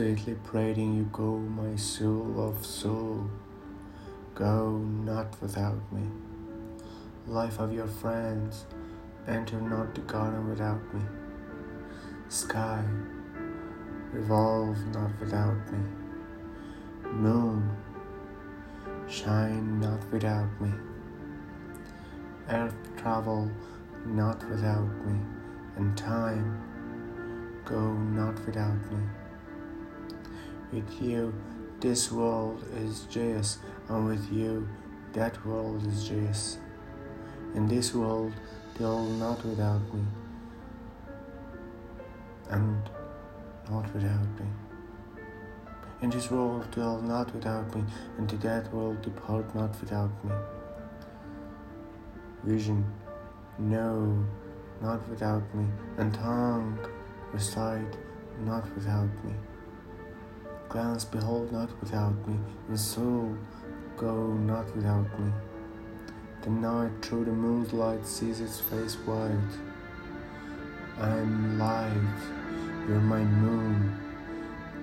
Sweetly prating you go, my soul of soul. Go not without me. Life of your friends, enter not the garden without me. Sky, revolve not without me. Moon, shine not without me. Earth, travel not without me. And time, go not without me. With you, this world is joyous, and with you, that world is joyous. In this world, dwell not without me, and not without me. In this world, dwell not without me, and to that world, depart not without me. Vision, no, not without me, and tongue, recite not without me glance behold not without me, and soul go not without me. The night through the moonlight sees its face white. I'm light, you're my moon,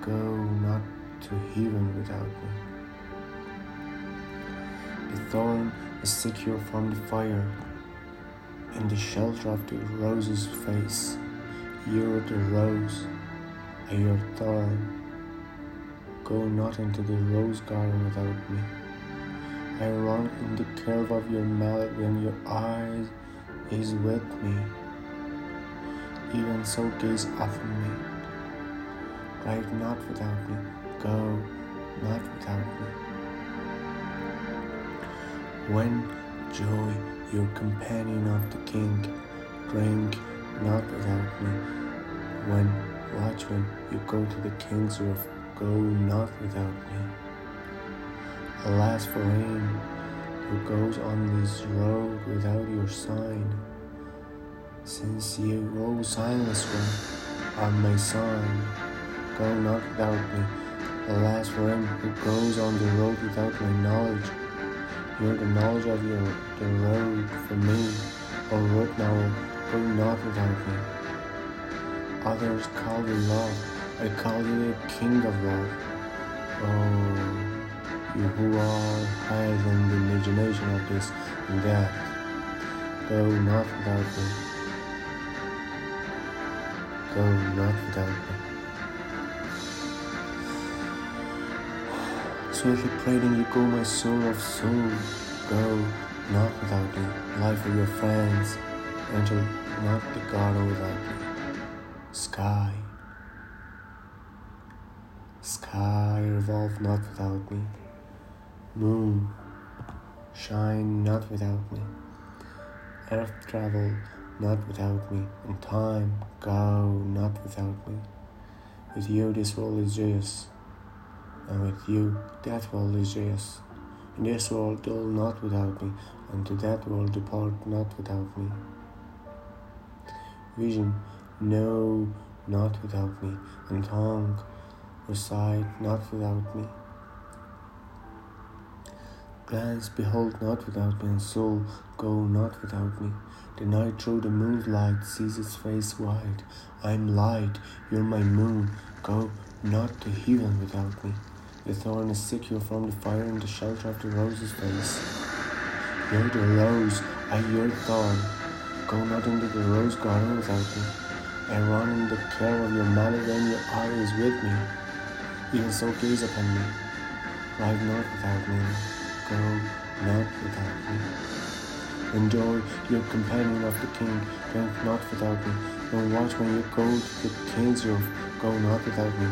go not to heaven without me. The thorn is secure from the fire, in the shelter of the rose's face. You're the rose, and your thorn Go not into the rose garden without me. I run in the curve of your mouth when your eyes is with me. Even so gaze upon me. Ride not without me, go not without me. When joy, your companion of the king, drink not without me. When watchman, you go to the king's roof go not without me. Alas for him who goes on this road without your sign. Since you, O silence one, are my son, go not without me. Alas for him who goes on the road without my knowledge. You're the knowledge of your the road for me, O road now, go not without me. Others call you love I call you the king of love. Oh, you who are higher than the imagination of this and that. Go not without me. Go not without me. Sweetly prating you go, my soul of soul. Go not without me. Life of your friends. Enter not the garden without me. Sky. Sky revolve not without me. Moon, shine not without me. Earth travel not without me. And time go not without me. With you this world is joyous. And with you that world is joyous. In this world dwell not without me. And to that world depart not without me. Vision, no, not without me. And tongue, recite not without me. Glance, behold not without me, and soul, go not without me. The night through the moonlight sees its face white. I am light, you're my moon, go not to heaven without me. The thorn is secure from the fire in the shelter of the rose's face. You're the rose, I your thorn, go not into the rose garden without me. I run in the care of your malady and your eye is with me. Even so gaze upon me. Ride not without me, go not without me. Enjoy your companion of the king, drink not without me. Don't watch when you go to the king's roof, go not without me.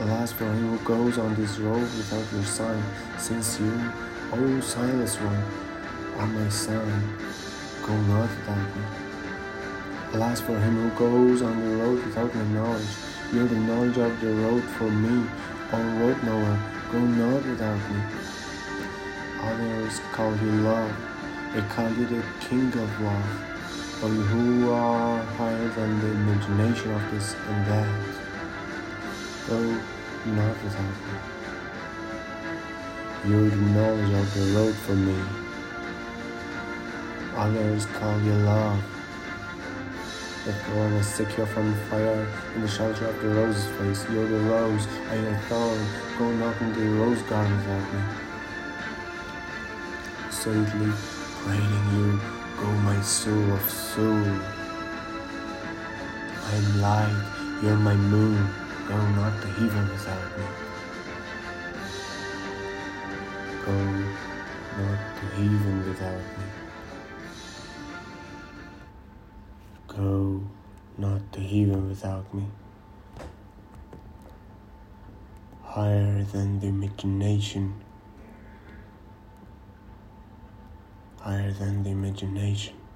Alas for him who goes on this road without your sign, since you, O silent one, are my son, go not without me. Alas for him who goes on the road without my knowledge, you're the knowledge of the road for me, O road knower, go not without me. Others call you love, they call you the king of love, but you who are higher than the imagination of this and that. Go not without me. You're the knowledge of the road for me. Others call you love, that gonna secure from the fire in the shelter of the rose's face. You're the rose, I am a thorn, go not into the rose garden without me. Sadly praying you, go my soul of soul. I'm light, you're my moon, go not to heaven without me. Go not to heaven without me. Without me. Higher than the imagination. Higher than the imagination.